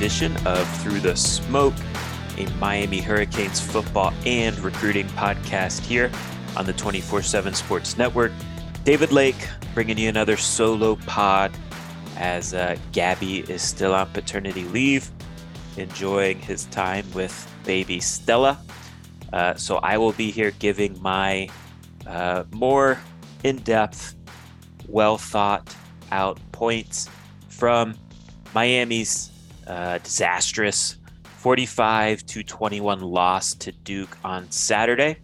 edition of Through the Smoke, a Miami Hurricanes football and recruiting podcast here on the 24 7 Sports Network. David Lake bringing you another solo pod as uh, Gabby is still on paternity leave, enjoying his time with baby Stella. Uh, so I will be here giving my uh, more in depth, well thought out points from Miami's disastrous 45 to 21 loss to Duke on Saturday.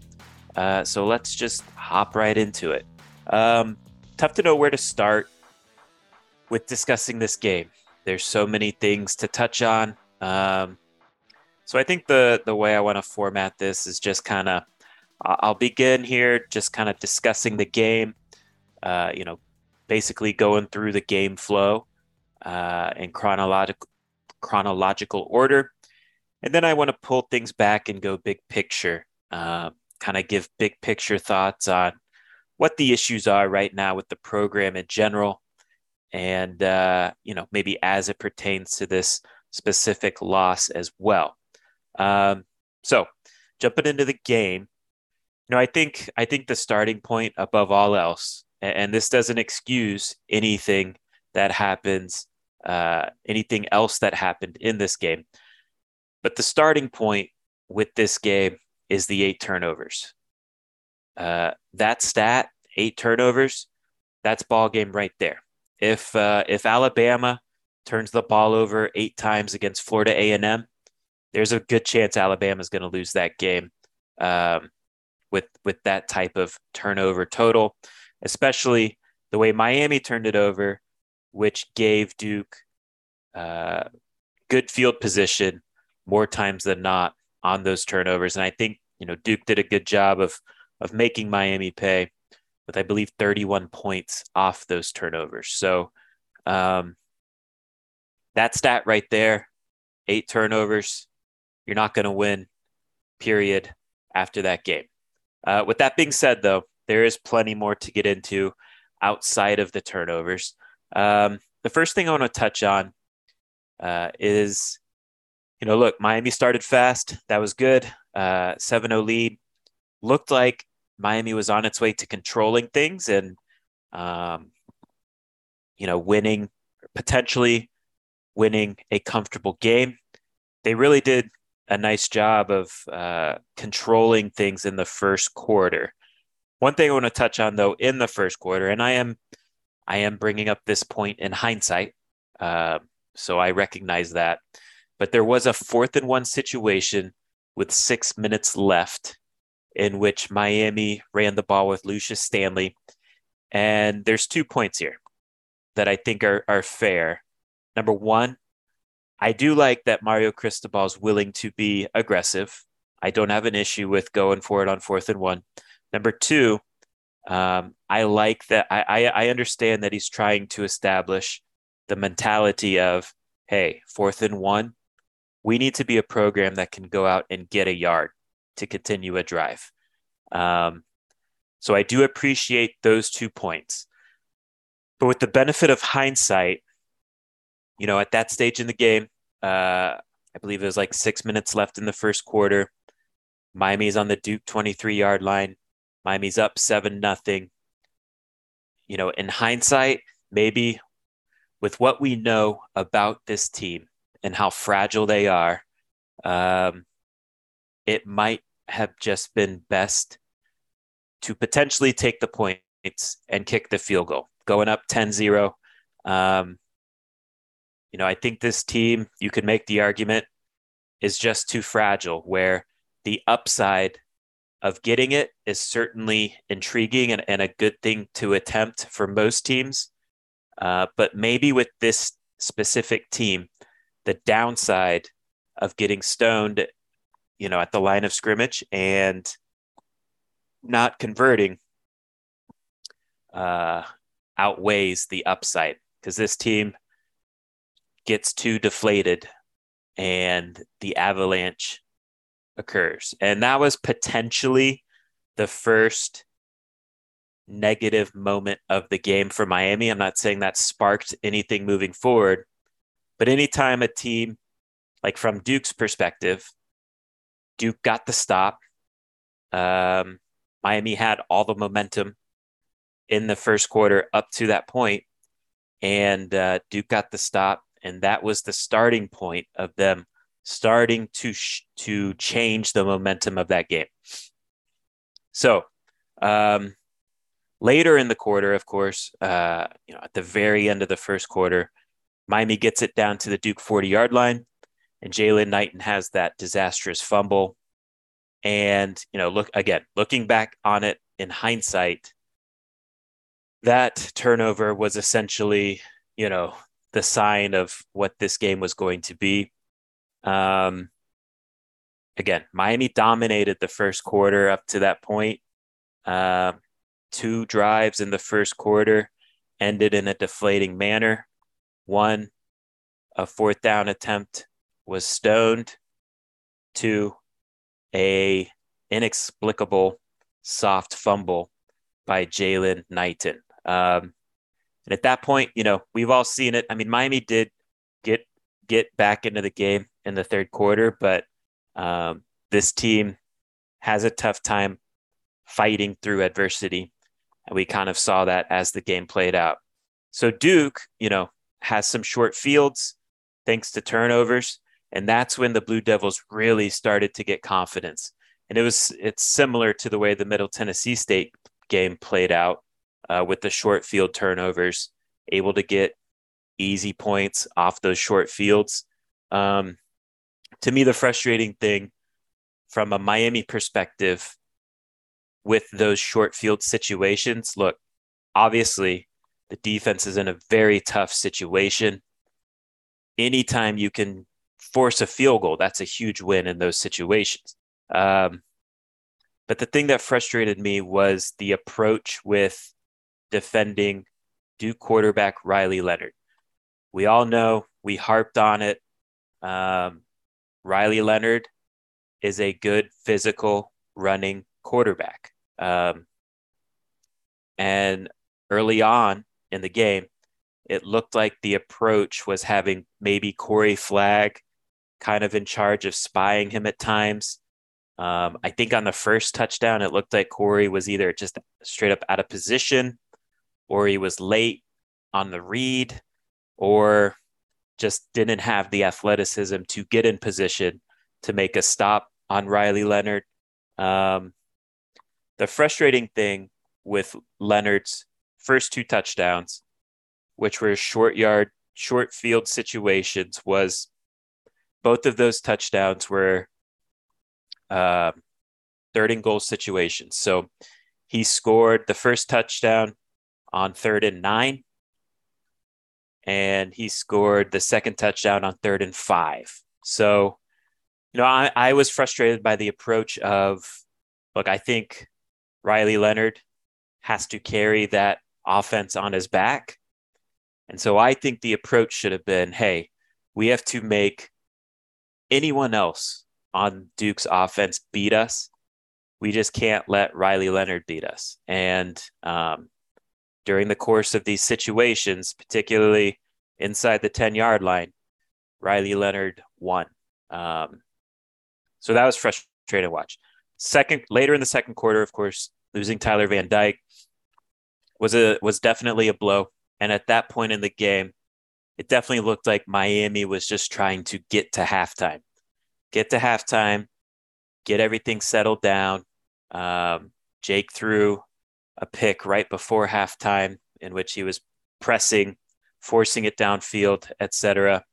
Uh, so let's just hop right into it. Um, tough to know where to start with discussing this game. There's so many things to touch on. Um, so I think the the way I want to format this is just kind of I'll begin here, just kind of discussing the game. Uh, you know, basically going through the game flow uh, in chronological chronological order, and then I want to pull things back and go big picture. Uh, kind of give big picture thoughts on what the issues are right now with the program in general, and uh, you know maybe as it pertains to this specific loss as well. Um, so jumping into the game, you know I think I think the starting point above all else, and, and this doesn't excuse anything that happens, uh, anything else that happened in this game, but the starting point with this game is the eight turnovers. Uh, that stat, eight turnovers, that's ball game right there. If uh, if Alabama turns the ball over eight times against Florida A and M, there's a good chance Alabama's going to lose that game um, with with that type of turnover total, especially the way Miami turned it over, which gave Duke uh, good field position more times than not on those turnovers. And I think you know Duke did a good job of of making Miami pay with I believe 31 points off those turnovers. So um, that stat right there, eight turnovers, you're not going to win. Period. After that game. Uh, with that being said, though, there is plenty more to get into outside of the turnovers. Um, the first thing I want to touch on uh, is, you know, look, Miami started fast. That was good. Uh, 7 0 lead. Looked like Miami was on its way to controlling things and, um, you know, winning, potentially winning a comfortable game. They really did a nice job of uh, controlling things in the first quarter. One thing I want to touch on, though, in the first quarter, and I am, I am bringing up this point in hindsight, uh, so I recognize that, but there was a fourth and one situation with six minutes left in which Miami ran the ball with Lucius Stanley. And there's two points here that I think are, are fair. Number one, I do like that Mario Cristobal is willing to be aggressive. I don't have an issue with going for it on fourth and one. Number two, um, I like that. I, I, I understand that he's trying to establish the mentality of, hey, fourth and one, we need to be a program that can go out and get a yard to continue a drive. Um, so I do appreciate those two points. But with the benefit of hindsight, you know, at that stage in the game, uh, I believe it was like six minutes left in the first quarter. Miami's on the Duke 23 yard line. Miami's up seven nothing. You know, in hindsight, maybe with what we know about this team and how fragile they are, um, it might have just been best to potentially take the points and kick the field goal. Going up 10 0. Um, you know, I think this team, you could make the argument, is just too fragile, where the upside of getting it is certainly intriguing and, and a good thing to attempt for most teams. Uh, but maybe with this specific team, the downside of getting stoned, you know, at the line of scrimmage and not converting uh, outweighs the upside because this team gets too deflated and the avalanche occurs. And that was potentially the first negative moment of the game for Miami. I'm not saying that sparked anything moving forward, but anytime a team, like from Duke's perspective, Duke got the stop. Um, Miami had all the momentum in the first quarter up to that point, and uh, Duke got the stop, and that was the starting point of them starting to sh- to change the momentum of that game. So, um, later in the quarter, of course, uh, you know, at the very end of the first quarter, Miami gets it down to the Duke 40 yard line, and Jaylan Knighton has that disastrous fumble. And, you know, look again, looking back on it in hindsight, that turnover was essentially, you know, the sign of what this game was going to be. Um, again, Miami dominated the first quarter up to that point. Uh, two drives in the first quarter ended in a deflating manner. One, a fourth down attempt was stoned. Two, a inexplicable soft fumble by Jaylan Knighton. Um, and at that point, you know, we've all seen it. I mean, Miami did get get back into the game in the third quarter, but um, this team has a tough time fighting through adversity. And we kind of saw that as the game played out. So Duke, you know, has some short fields thanks to turnovers. And that's when the Blue Devils really started to get confidence. And it was it's similar to the way the Middle Tennessee State game played out uh, with the short field turnovers, able to get easy points off those short fields. Um, to me, the frustrating thing from a Miami perspective with those short field situations, look, obviously the defense is in a very tough situation. Anytime you can force a field goal, that's a huge win in those situations. Um, but the thing that frustrated me was the approach with defending Duke quarterback Riley Leonard. We all know we harped on it. Um, Riley Leonard is a good physical running quarterback. Um, and early on in the game, it looked like the approach was having maybe Corey Flagg kind of in charge of spying him at times. Um, I think on the first touchdown, it looked like Corey was either just straight up out of position or he was late on the read or just didn't have the athleticism to get in position to make a stop on Riley Leonard. Um, the frustrating thing with Leonard's first two touchdowns, which were short yard, short field situations, was both of those touchdowns were uh, third and goal situations. So he scored the first touchdown on third and nine, and he scored the second touchdown on third and five. So, you know, I, I was frustrated by the approach of, look, I think Riley Leonard has to carry that offense on his back. And so I think the approach should have been hey, we have to make anyone else on Duke's offense beat us. We just can't let Riley Leonard beat us. And um, during the course of these situations, particularly inside the 10 yard line, Riley Leonard won. Um, so that was frustrating to watch. Second, later in the second quarter, of course, losing Tyler Van Dyke was a was definitely a blow. And at that point in the game, it definitely looked like Miami was just trying to get to halftime, get to halftime, get everything settled down. Um, Jake threw a pick right before halftime in which he was pressing, forcing it downfield, etc.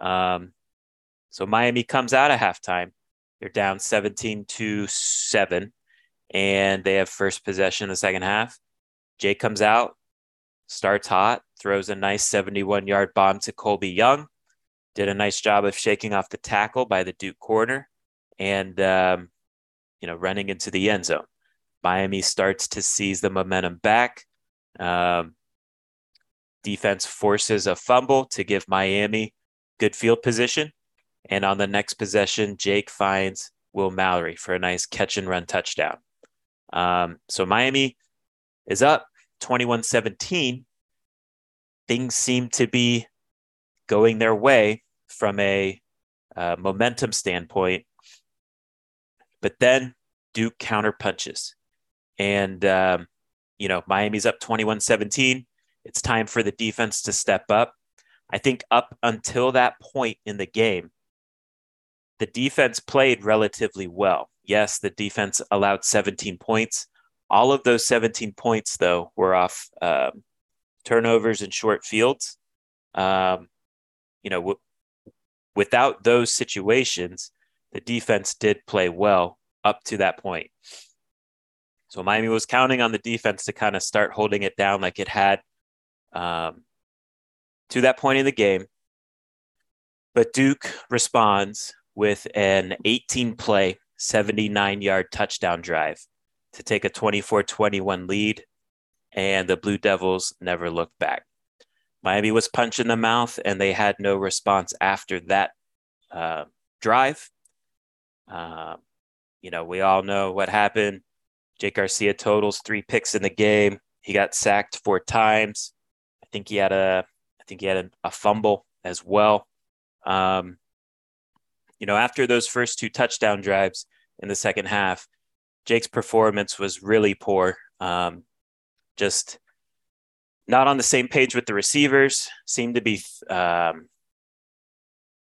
Um, so Miami comes out of halftime. They're down 17 to 7 and they have first possession in the second half. Jake comes out, starts hot, throws a nice 71 yard bomb to Colbie Young did a nice job of shaking off the tackle by the Duke corner and, um, you know, running into the end zone. Miami starts to seize the momentum back. Um, defense forces a fumble to give Miami good field position. And on the next possession, Jake finds Will Mallory for a nice catch and run touchdown. Um, so Miami is up 21 17. Things seem to be going their way from a uh, momentum standpoint. But then Duke counter punches. And, um, you know, Miami's up 21 17. It's time for the defense to step up. I think up until that point in the game, the defense played relatively well. Yes, the defense allowed 17 points. All of those 17 points, though, were off um, turnovers and short fields. Um, you know, w- without those situations, the defense did play well up to that point. So Miami was counting on the defense to kind of start holding it down like it had um, to that point in the game. But Duke responds with an 18 play, 79 yard touchdown drive to take a 24 21 lead, and the Blue Devils never looked back. Miami was punched in the mouth, and they had no response after that uh, drive. Uh, you know, we all know what happened. Jake Garcia totals three picks in the game. He got sacked four times. I think he had a, I think he had a, a fumble as well. Um, you know, after those first two touchdown drives in the second half, Jake's performance was really poor. Um, just not on the same page with the receivers. Seemed to be, um,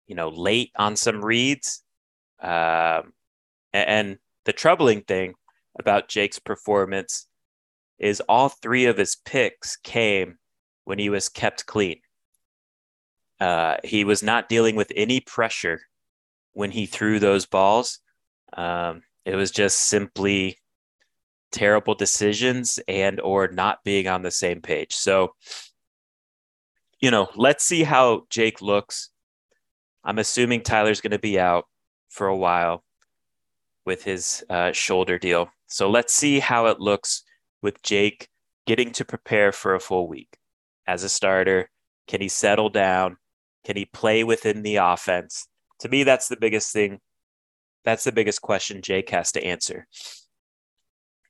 you know, late on some reads. Um, and, the troubling thing about Jake's performance is all three of his picks came when he was kept clean. Uh, he was not dealing with any pressure when he threw those balls. Um, it was just simply terrible decisions and or not being on the same page. So, you know, let's see how Jake looks. I'm assuming Tyler's going to be out for a while with his uh, shoulder deal. So let's see how it looks with Jake getting to prepare for a full week as a starter. Can he settle down? Can he play within the offense? To me, that's the biggest thing. That's the biggest question Jake has to answer.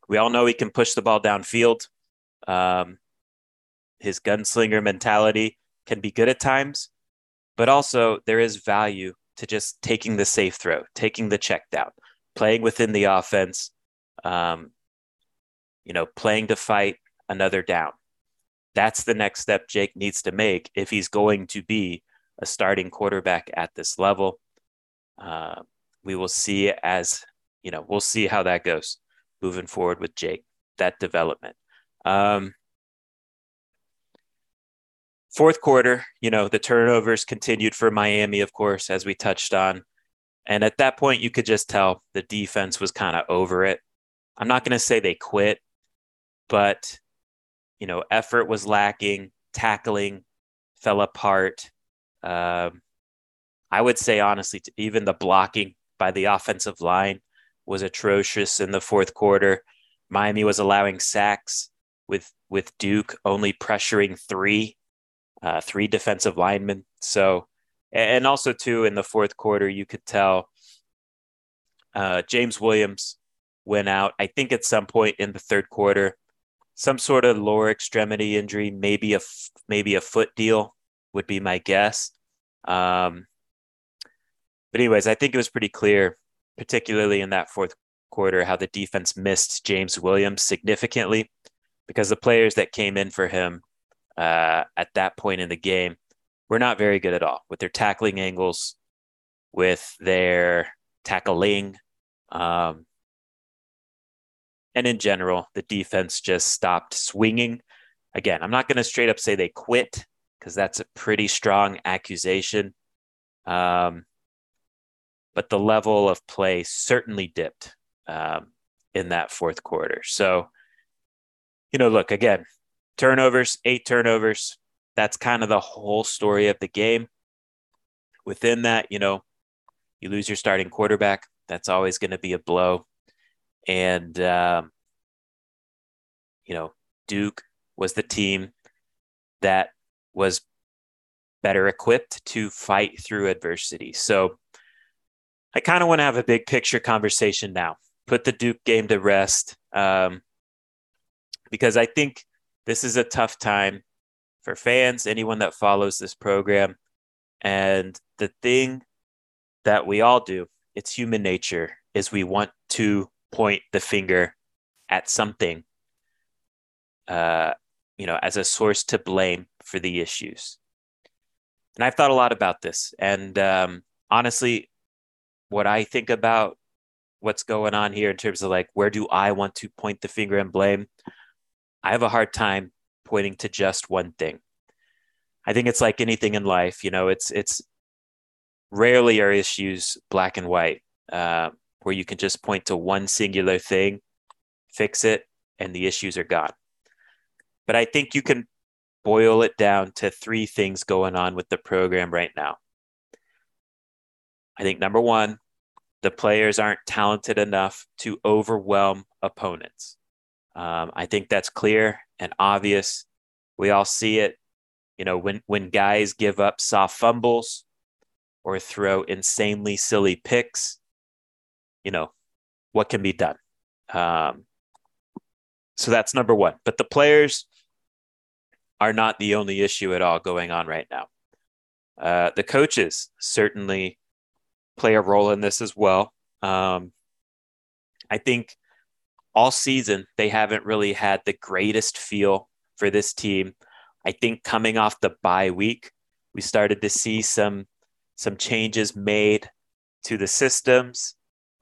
We all know he can push the ball downfield. Um, his gunslinger mentality can be good at times, but also there is value to just taking the safe throw, taking the check down, playing within the offense, um, you know, playing to fight another down. That's the next step Jake needs to make if he's going to be a starting quarterback at this level. Uh, we will see as, you know, we'll see how that goes moving forward with Jake, that development. Um, fourth quarter, you know, the turnovers continued for Miami, of course, as we touched on. And at that point, you could just tell the defense was kind of over it. I'm not going to say they quit, but you know, effort was lacking, tackling fell apart. Um, I would say honestly, even the blocking by the offensive line was atrocious in the fourth quarter. Miami was allowing sacks with with Duke only pressuring three, uh, three defensive linemen. So, and also too in the fourth quarter, you could tell uh, James Williams went out. I think at some point in the third quarter, some sort of lower extremity injury, maybe a maybe a foot deal would be my guess. Um, but anyways, I think it was pretty clear, particularly in that fourth quarter, how the defense missed James Williams significantly because the players that came in for him uh, at that point in the game were not very good at all with their tackling angles, with their tackling. Um, and in general, the defense just stopped swinging. Again, I'm not going to straight up say they quit because that's a pretty strong accusation. Um, but the level of play certainly dipped um, in that fourth quarter. So, you know, look again, turnovers, eight turnovers. That's kind of the whole story of the game. within that, you know, you lose your starting quarterback. That's always going to be a blow. And, um, you know, Duke was the team that was better equipped to fight through adversity. So I kind of want to have a big picture conversation now. Put the Duke game to rest um, because I think this is a tough time for fans, anyone that follows this program. And the thing that we all do, it's human nature, is we want to point the finger at something, uh, you know, as a source to blame for the issues. And I've thought a lot about this. And um, honestly, what I think about what's going on here in terms of like, where do I want to point the finger and blame? I have a hard time pointing to just one thing. I think it's like anything in life, you know, it's, it's rarely are issues black and white, uh, where you can just point to one singular thing, fix it, and the issues are gone. But I think you can boil it down to three things going on with the program right now. I think number one, the players aren't talented enough to overwhelm opponents. Um, I think that's clear and obvious. We all see it. You know, when when guys give up soft fumbles or throw insanely silly picks, you know, what can be done? Um, so that's number one. But the players are not the only issue at all going on right now. Uh, the coaches certainly play a role in this as well. Um, I think all season they haven't really had the greatest feel for this team. I think coming off the bye week, we started to see some some changes made to the systems,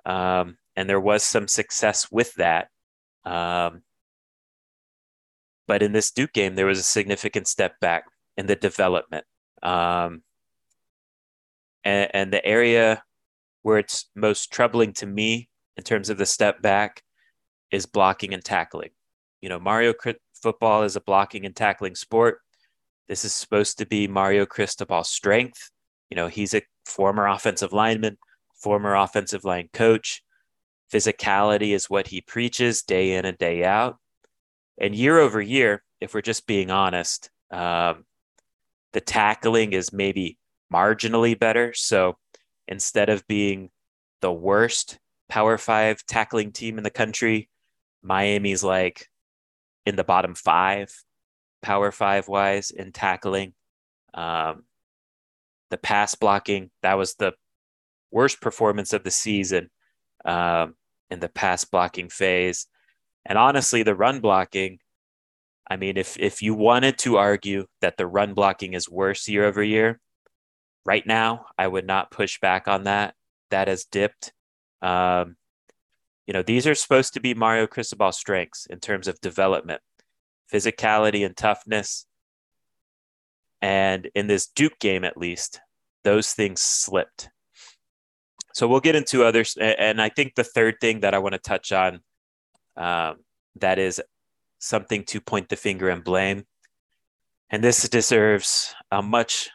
um, and there was some success with that. Um, but in this Duke game, there was a significant step back in the development. Um, and, and the area where it's most troubling to me in terms of the step back is blocking and tackling. You know, Mario football is a blocking and tackling sport. This is supposed to be Mario Cristobal's strength. You know, he's a former offensive lineman, former offensive line coach. Physicality is what he preaches day in and day out. And year over year, if we're just being honest, um, the tackling is maybe marginally better. So instead of being the worst Power Five tackling team in the country, Miami's like in the bottom five, Power Five wise in tackling. Um, the pass blocking, that was the worst performance of the season um, in the pass blocking phase. And honestly, the run blocking, I mean, if if you wanted to argue that the run blocking is worse year over year, right now, I would not push back on that. That has dipped. Um, you know, these are supposed to be Mario Cristobal strengths in terms of development, physicality, and toughness. And in this Duke game, at least, those things slipped. So we'll get into others. And I think the third thing that I want to touch on um, that is something to point the finger and blame. And this deserves a much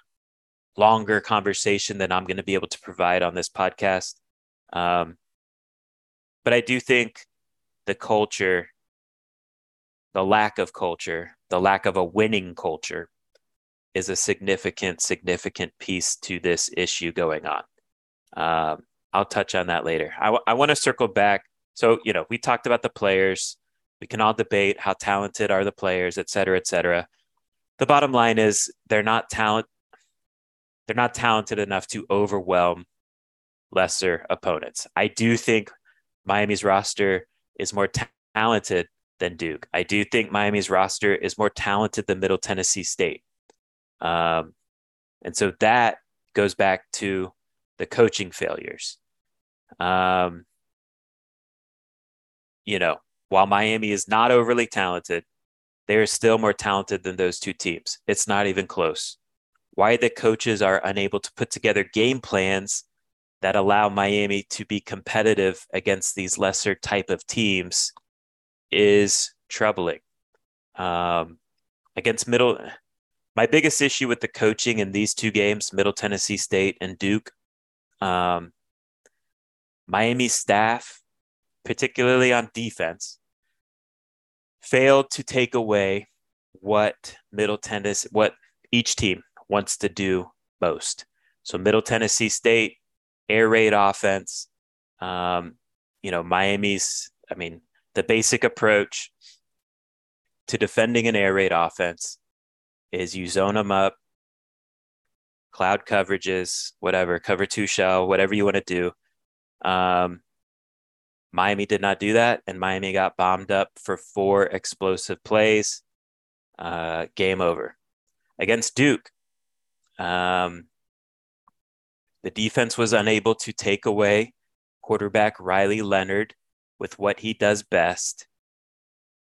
longer conversation than I'm going to be able to provide on this podcast. Um, but I do think the culture, the lack of culture, the lack of a winning culture is a significant, significant piece to this issue going on. Um, I'll touch on that later. I, w- I want to circle back so, you know, we talked about the players. We can all debate how talented are the players, et cetera, et cetera. The bottom line is they're not talent. They're not talented enough to overwhelm lesser opponents. I do think Miami's roster is more ta- talented than Duke. I do think Miami's roster is more talented than Middle Tennessee State. Um, and so that goes back to the coaching failures. Um, you know, while Miami is not overly talented, they are still more talented than those two teams. It's not even close. Why the coaches are unable to put together game plans that allow Miami to be competitive against these lesser type of teams is troubling. Um, against middle, my biggest issue with the coaching in these two games, Middle Tennessee State and Duke, um, Miami staff, particularly on defense, failed to take away what Middle Tennessee, what each team wants to do most. So Middle Tennessee State, air raid offense. Um, you know, Miami's, I mean, the basic approach to defending an air raid offense is you zone them up, cloud coverages, whatever, cover two shell, whatever you want to do. Um, Miami did not do that, and Miami got bombed up for four explosive plays. Uh, game over. Against Duke, um, the defense was unable to take away quarterback Riley Leonard with what he does best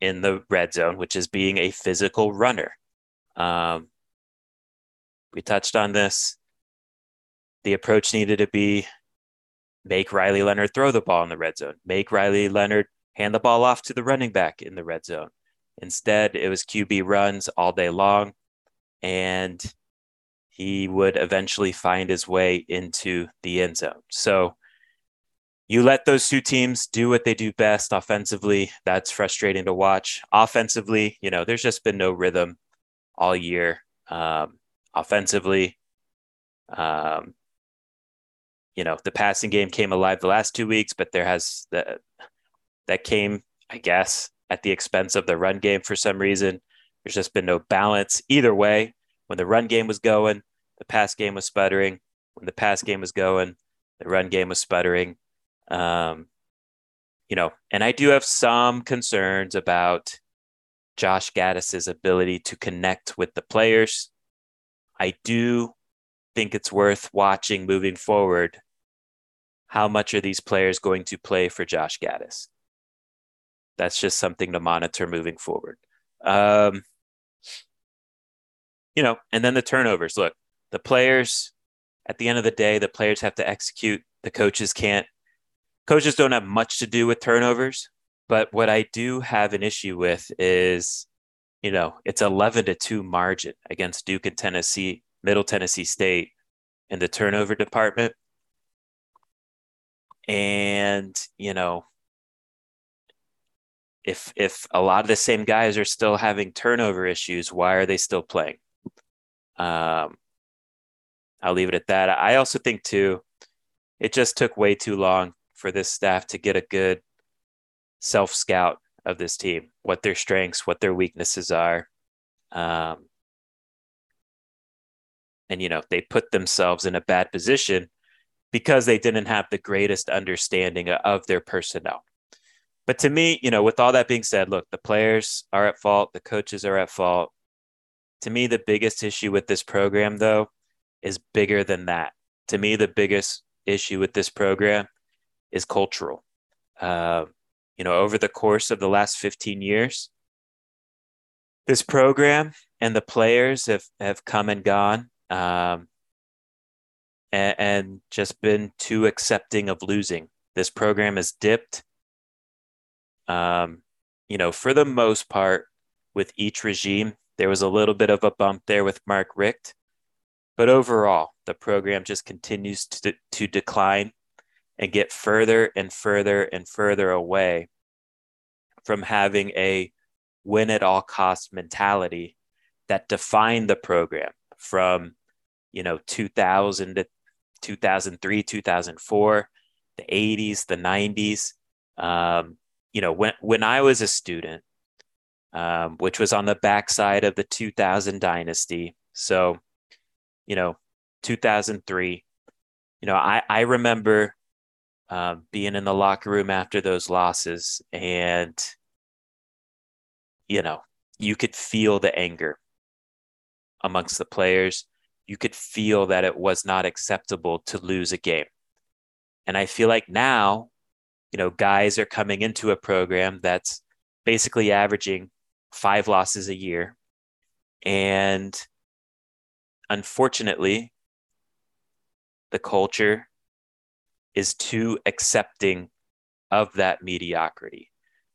in the red zone, which is being a physical runner. Um, we touched on this. The approach needed to be make Riley Leonard throw the ball in the red zone, make Riley Leonard hand the ball off to the running back in the red zone. Instead, it was QB runs all day long, and he would eventually find his way into the end zone. So you let those two teams do what they do best offensively. That's frustrating to watch. Offensively, you know, there's just been no rhythm all year. Um, offensively, um, you know, the passing game came alive the last two weeks, but there has the that came, I guess, at the expense of the run game for some reason. There's just been no balance either way. When the run game was going, the pass game was sputtering. When the pass game was going, the run game was sputtering. Um, you know, and I do have some concerns about Josh Gattis's ability to connect with the players. I do think it's worth watching moving forward. How much are these players going to play for Josh Gattis? That's just something to monitor moving forward. Um, you know, and then the turnovers. Look, the players, at the end of the day, the players have to execute. The coaches can't. Coaches don't have much to do with turnovers. But what I do have an issue with is, you know, it's 11 to 2 margin against Duke and Tennessee, Middle Tennessee State in the turnover department. And, you know, if if a lot of the same guys are still having turnover issues, why are they still playing? Um, I'll leave it at that. I also think too, it just took way too long for this staff to get a good self scout of this team, what their strengths, what their weaknesses are. Um, and, you know, they put themselves in a bad position because they didn't have the greatest understanding of their personnel. But to me, you know, with all that being said, look, the players are at fault, the coaches are at fault. To me, the biggest issue with this program, though, is bigger than that. To me, the biggest issue with this program is cultural. Uh, you know, over the course of the last 15 years, this program and the players have, have come and gone um, and, and just been too accepting of losing. This program has dipped. Um, you know, for the most part, with each regime, there was a little bit of a bump there with Mark Richt. But overall, the program just continues to, to decline and get further and further and further away from having a win at all cost mentality that defined the program from you know 2000 to 2003 2004 the 80s the 90s um, you know when when i was a student um, which was on the backside of the 2000 dynasty. So you know 2003 you know i i remember um, being in the locker room after those losses and you know you could feel the anger amongst the players you could feel that it was not acceptable to lose a game and i feel like now you know guys are coming into a program that's basically averaging five losses a year and unfortunately the culture is too accepting of that mediocrity.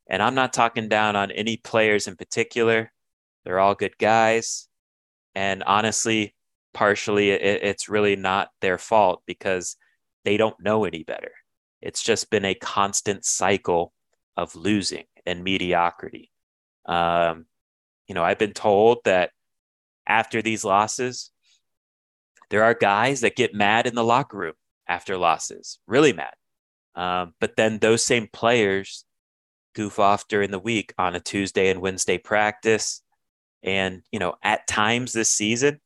And I'm not talking down on any players in particular. They're all good guys. And honestly, partially it, it's really not their fault because they don't know any better. It's just been a constant cycle of losing and mediocrity. Um, you know, I've been told that after these losses, there are guys that get mad in the locker room after losses, really mad. Um, but then those same players goof off during the week on a Tuesday and Wednesday practice. And, you know, at times this season,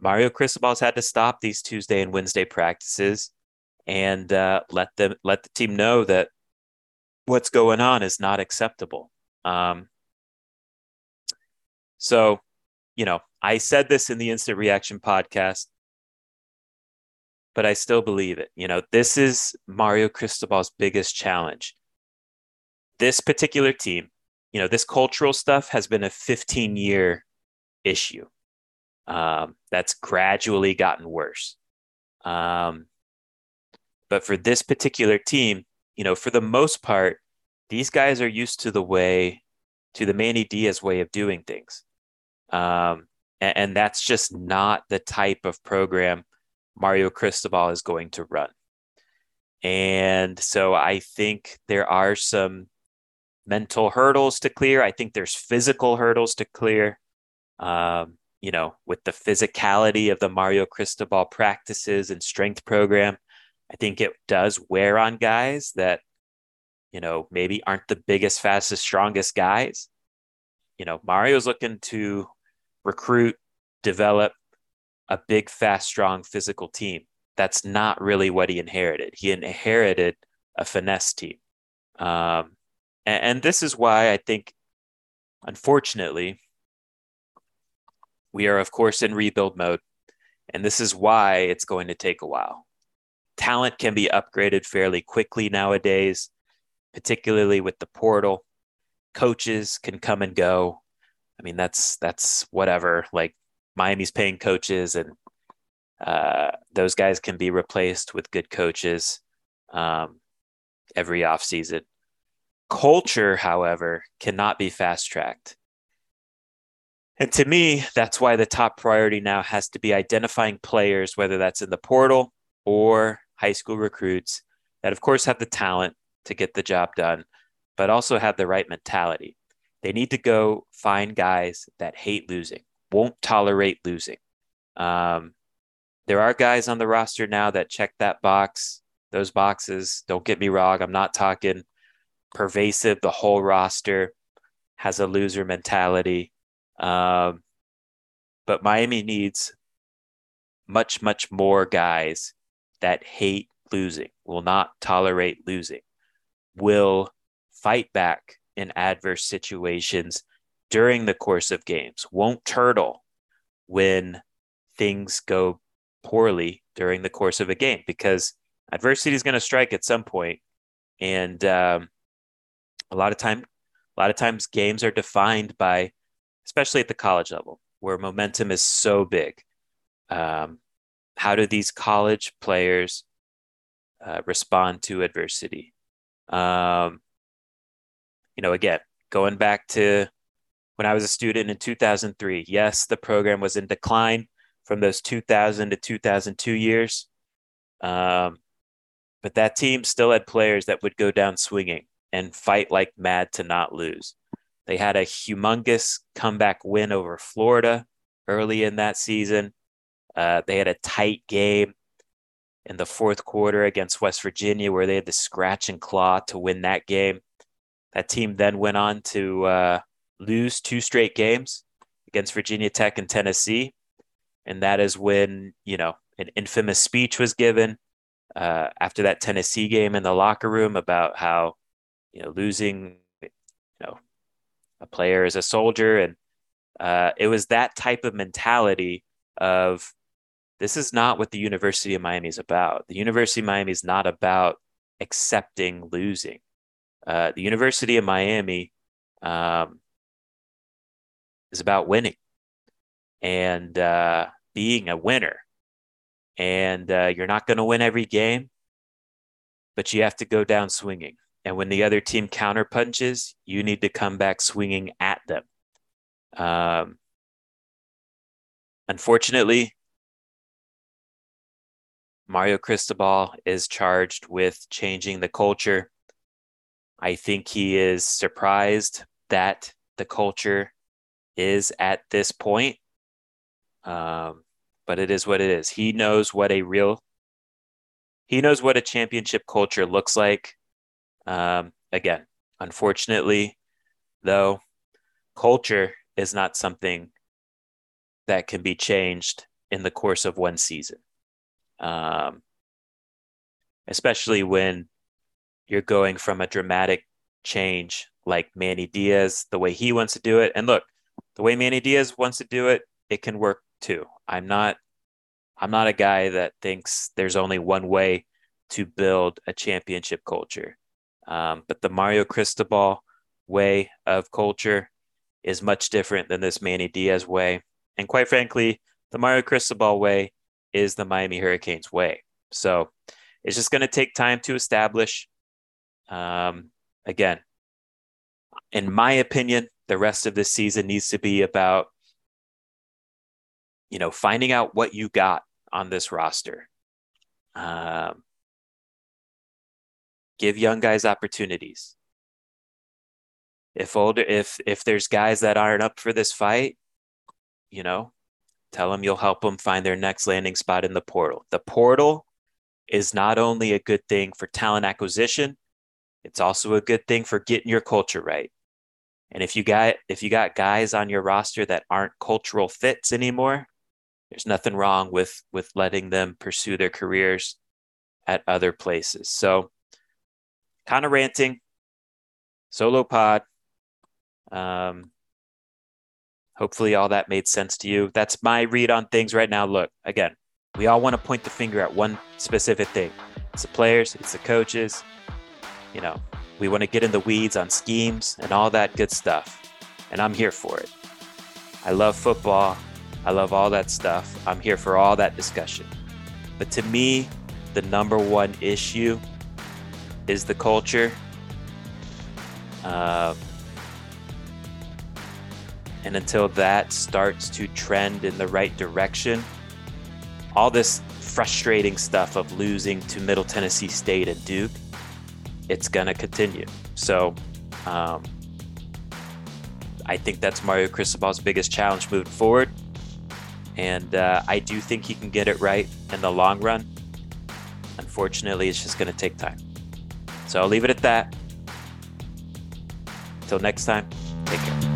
Mario Cristobal's had to stop these Tuesday and Wednesday practices and uh, let them let the team know that what's going on is not acceptable. Um, so, you know, I said this in the instant reaction podcast, but I still believe it. You know, this is Mario Cristobal's biggest challenge. This particular team, you know, this cultural stuff has been a 15 year issue um, that's gradually gotten worse. Um, but for this particular team, you know, for the most part, these guys are used to the way, to the Manny Diaz way of doing things. Um, and, and that's just not the type of program Mario Cristobal is going to run. And so I think there are some mental hurdles to clear. I think there's physical hurdles to clear. Um, you know, with the physicality of the Mario Cristobal practices and strength program, I think it does wear on guys that, you know, maybe aren't the biggest, fastest, strongest guys. You know, Mario's looking to recruit, develop a big, fast, strong physical team. That's not really what he inherited. He inherited a finesse team. Um, and, this is why I think, unfortunately, we are, of course, in rebuild mode. And this is why it's going to take a while. Talent can be upgraded fairly quickly nowadays, particularly with the portal. Coaches can come and go. I mean, that's that's whatever. Like Miami's paying coaches, and uh, those guys can be replaced with good coaches um, every offseason. Culture, however, cannot be fast tracked. And to me, that's why the top priority now has to be identifying players, whether that's in the portal or high school recruits, that of course have the talent to get the job done, but also have the right mentality. They need to go find guys that hate losing, won't tolerate losing. Um, there are guys on the roster now that check that box, those boxes. Don't get me wrong. I'm not talking pervasive. The whole roster has a loser mentality. Um, but Miami needs much, much more guys that hate losing, will not tolerate losing, will fight back in adverse situations during the course of games, won't turtle when things go poorly during the course of a game because adversity is going to strike at some point and um, a lot of time a lot of times games are defined by especially at the college level where momentum is so big. Um, how do these college players uh, respond to adversity? Um, you know, again, going back to when I was a student in 2003, yes, the program was in decline from those 2000 to 2002 years. Um, but that team still had players that would go down swinging and fight like mad to not lose. They had a humongous comeback win over Florida early in that season. Uh, they had a tight game in the fourth quarter against West Virginia where they had the scratch and claw to win that game. That team then went on to uh, lose two straight games against Virginia Tech and Tennessee. And that is when, you know, an infamous speech was given uh, after that Tennessee game in the locker room about how, you know, losing, you know, a player as a soldier. And uh, it was that type of mentality of this is not what the University of Miami is about. The University of Miami is not about accepting losing. Uh, the University of Miami um, is about winning and uh, being a winner. And uh, you're not going to win every game, but you have to go down swinging. And when the other team counter punches, you need to come back swinging at them. Um, unfortunately, Mario Cristobal is charged with changing the culture. I think he is surprised that the culture is at this point. Um, but it is what it is. He knows what a real, he knows what a championship culture looks like. Um, again, unfortunately, though, culture is not something that can be changed in the course of one season um, especially when you're going from a dramatic change like Manny Diaz, the way he wants to do it. And look, the way Manny Diaz wants to do it, it can work too. I'm not I'm not a guy that thinks there's only one way to build a championship culture. Um, but the Mario Cristobal way of culture is much different than this Manny Diaz way. And quite frankly, the Mario Cristobal way is the Miami Hurricanes way. So it's just going to take time to establish. Um, again, in my opinion, the rest of this season needs to be about, you know, finding out what you got on this roster. Um, give young guys opportunities. If older, if if there's guys that aren't up for this fight, you know, Tell them you'll help them find their next landing spot in the portal. The portal is not only a good thing for talent acquisition, it's also a good thing for getting your culture right. And if you got if you got guys on your roster that aren't cultural fits anymore, there's nothing wrong with with letting them pursue their careers at other places. So kind of ranting, solo pod. Um, Hopefully, all that made sense to you. That's my read on things right now. Look, again, we all want to point the finger at one specific thing it's the players, it's the coaches. You know, we want to get in the weeds on schemes and all that good stuff. And I'm here for it. I love football. I love all that stuff. I'm here for all that discussion. But to me, the number one issue is the culture. Uh, and until that starts to trend in the right direction, all this frustrating stuff of losing to Middle Tennessee State and Duke, it's going to continue. So, um, I think that's Mario Cristobal's biggest challenge moving forward. And uh, I do think he can get it right in the long run. Unfortunately, it's just going to take time. So I'll leave it at that. Until next time, take care.